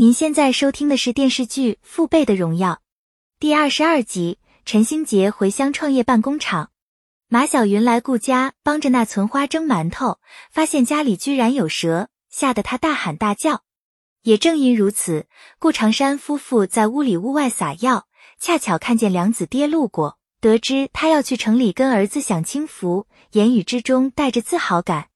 您现在收听的是电视剧《父辈的荣耀》第二十二集。陈星杰回乡创业办工厂，马小云来顾家帮着那存花蒸馒头，发现家里居然有蛇，吓得他大喊大叫。也正因如此，顾长山夫妇在屋里屋外撒药，恰巧看见梁子爹路过，得知他要去城里跟儿子享清福，言语之中带着自豪感。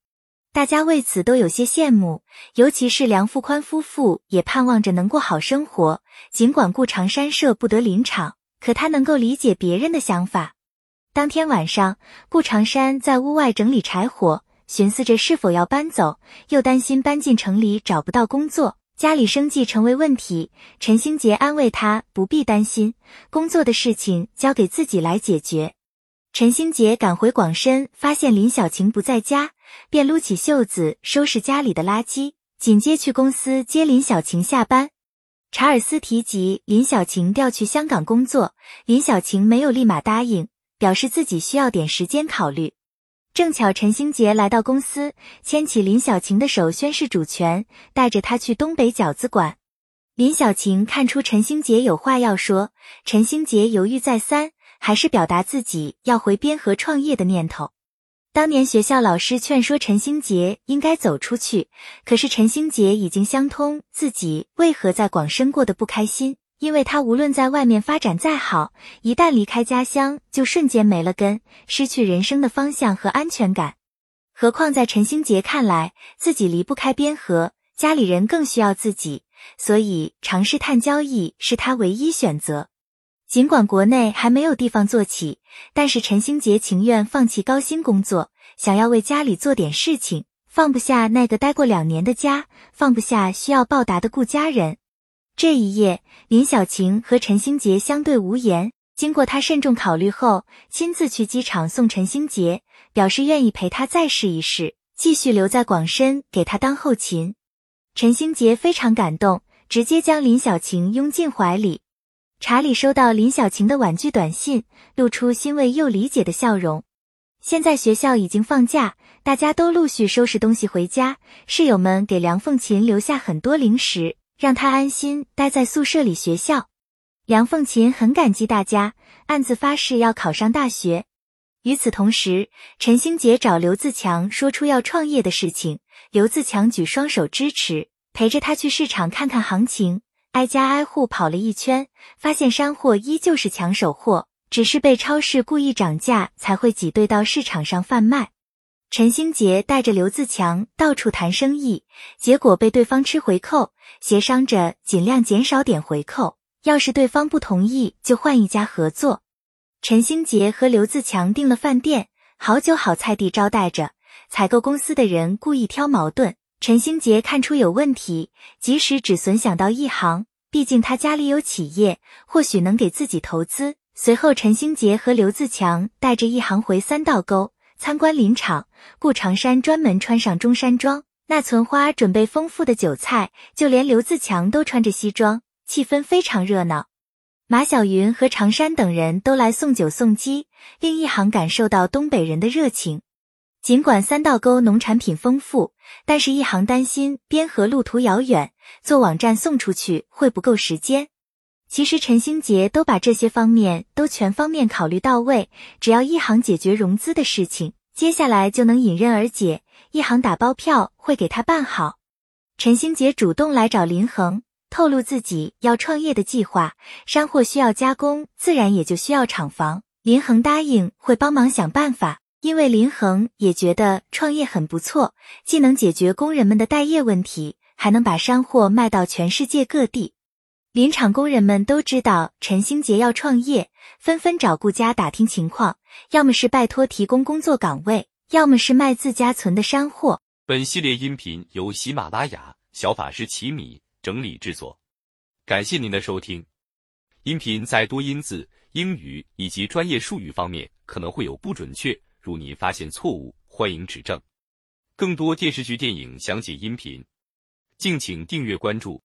大家为此都有些羡慕，尤其是梁富宽夫妇也盼望着能过好生活。尽管顾长山舍不得林场，可他能够理解别人的想法。当天晚上，顾长山在屋外整理柴火，寻思着是否要搬走，又担心搬进城里找不到工作，家里生计成为问题。陈兴杰安慰他不必担心，工作的事情交给自己来解决。陈星杰赶回广深，发现林小晴不在家，便撸起袖子收拾家里的垃圾，紧接去公司接林小晴下班。查尔斯提及林小晴调去香港工作，林小晴没有立马答应，表示自己需要点时间考虑。正巧陈星杰来到公司，牵起林小晴的手宣誓主权，带着她去东北饺子馆。林小晴看出陈星杰有话要说，陈星杰犹豫再三。还是表达自己要回边河创业的念头。当年学校老师劝说陈兴杰应该走出去，可是陈兴杰已经相通自己为何在广深过得不开心，因为他无论在外面发展再好，一旦离开家乡，就瞬间没了根，失去人生的方向和安全感。何况在陈兴杰看来，自己离不开边河，家里人更需要自己，所以尝试碳交易是他唯一选择。尽管国内还没有地方做起，但是陈星杰情愿放弃高薪工作，想要为家里做点事情，放不下那个待过两年的家，放不下需要报答的顾家人。这一夜，林小晴和陈星杰相对无言。经过他慎重考虑后，亲自去机场送陈星杰，表示愿意陪他再试一试，继续留在广深给他当后勤。陈星杰非常感动，直接将林小晴拥进怀里。查理收到林小晴的婉拒短信，露出欣慰又理解的笑容。现在学校已经放假，大家都陆续收拾东西回家。室友们给梁凤琴留下很多零食，让她安心待在宿舍里学校。梁凤琴很感激大家，暗自发誓要考上大学。与此同时，陈星杰找刘自强说出要创业的事情，刘自强举双手支持，陪着他去市场看看行情。挨家挨户跑了一圈，发现山货依旧是抢手货，只是被超市故意涨价才会挤兑到市场上贩卖。陈兴杰带着刘自强到处谈生意，结果被对方吃回扣，协商着尽量减少点回扣，要是对方不同意就换一家合作。陈兴杰和刘自强订了饭店，好酒好菜地招待着。采购公司的人故意挑矛盾。陈兴杰看出有问题，及时止损想到一行，毕竟他家里有企业，或许能给自己投资。随后，陈兴杰和刘自强带着一行回三道沟参观林场。顾长山专门穿上中山装，那存花准备丰富的酒菜，就连刘自强都穿着西装，气氛非常热闹。马小云和长山等人都来送酒送鸡，令一行感受到东北人的热情。尽管三道沟农产品丰富，但是一行担心边河路途遥远，做网站送出去会不够时间。其实陈星杰都把这些方面都全方面考虑到位，只要一行解决融资的事情，接下来就能迎刃而解。一行打包票会给他办好。陈星杰主动来找林恒，透露自己要创业的计划，山货需要加工，自然也就需要厂房。林恒答应会帮忙想办法。因为林恒也觉得创业很不错，既能解决工人们的待业问题，还能把山货卖到全世界各地。林场工人们都知道陈兴杰要创业，纷纷找顾家打听情况，要么是拜托提供工作岗位，要么是卖自家存的山货。本系列音频由喜马拉雅小法师奇米整理制作，感谢您的收听。音频在多音字、英语以及专业术语方面可能会有不准确。如您发现错误，欢迎指正。更多电视剧、电影详解音频，敬请订阅关注。